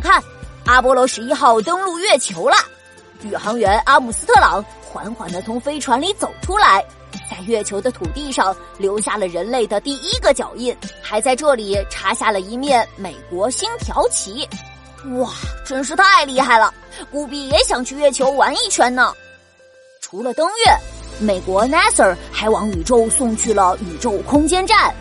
看，阿波罗十一号登陆月球了。宇航员阿姆斯特朗缓缓地从飞船里走出来，在月球的土地上留下了人类的第一个脚印，还在这里插下了一面美国星条旗。哇，真是太厉害了！古比也想去月球玩一圈呢。除了登月，美国 NASA 还往宇宙送去了宇宙空间站。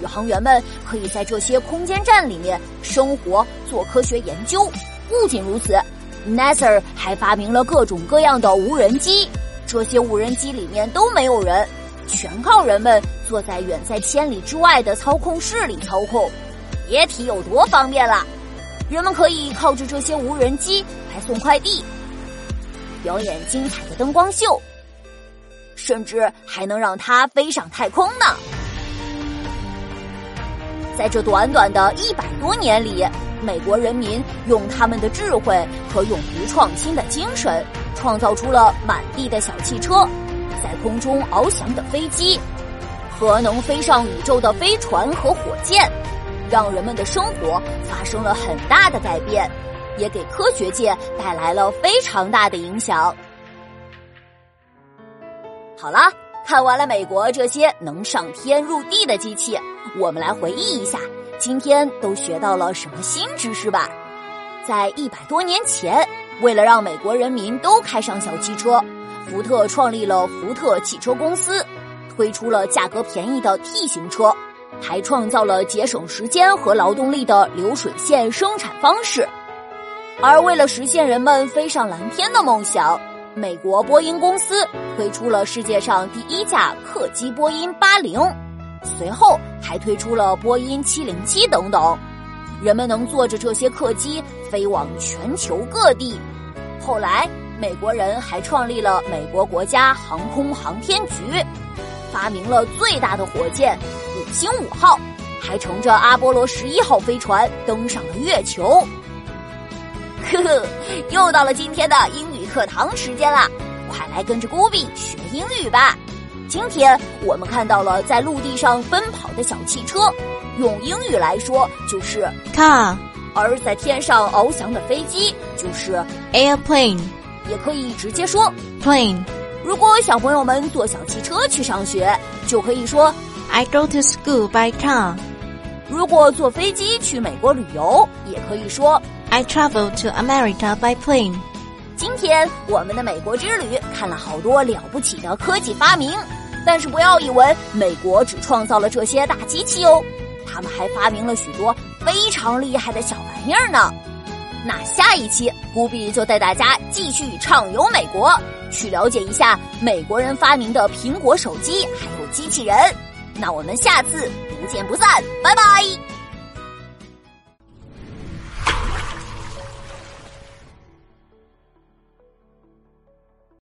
宇航员们可以在这些空间站里面生活、做科学研究。不仅如此，NASA 还发明了各种各样的无人机。这些无人机里面都没有人，全靠人们坐在远在千里之外的操控室里操控。别提有多方便了。人们可以靠着这些无人机来送快递，表演精彩的灯光秀，甚至还能让它飞上太空呢。在这短短的一百多年里，美国人民用他们的智慧和永不创新的精神，创造出了满地的小汽车，在空中翱翔的飞机，和能飞上宇宙的飞船和火箭。让人们的生活发生了很大的改变，也给科学界带来了非常大的影响。好了，看完了美国这些能上天入地的机器，我们来回忆一下今天都学到了什么新知识吧。在一百多年前，为了让美国人民都开上小汽车，福特创立了福特汽车公司，推出了价格便宜的 T 型车。还创造了节省时间和劳动力的流水线生产方式，而为了实现人们飞上蓝天的梦想，美国波音公司推出了世界上第一架客机波音八零，随后还推出了波音七零七等等，人们能坐着这些客机飞往全球各地。后来，美国人还创立了美国国家航空航天局，发明了最大的火箭。五星五号还乘着阿波罗十一号飞船登上了月球。呵呵，又到了今天的英课堂时间啦！快来跟着古比学英语吧。今天我们看到了在陆地上奔跑的小汽车，用英语来说就是 car；而在天上翱翔的飞机就是 airplane，也可以直接说 plane。如果小朋友们坐小汽车去上学，就可以说。I go to school by car。如果坐飞机去美国旅游，也可以说 I travel to America by plane。今天我们的美国之旅看了好多了不起的科技发明，但是不要以为美国只创造了这些大机器哦，他们还发明了许多非常厉害的小玩意儿呢。那下一期，古比就带大家继续畅游美国，去了解一下美国人发明的苹果手机还有机器人。那我们下次不见不散，拜拜。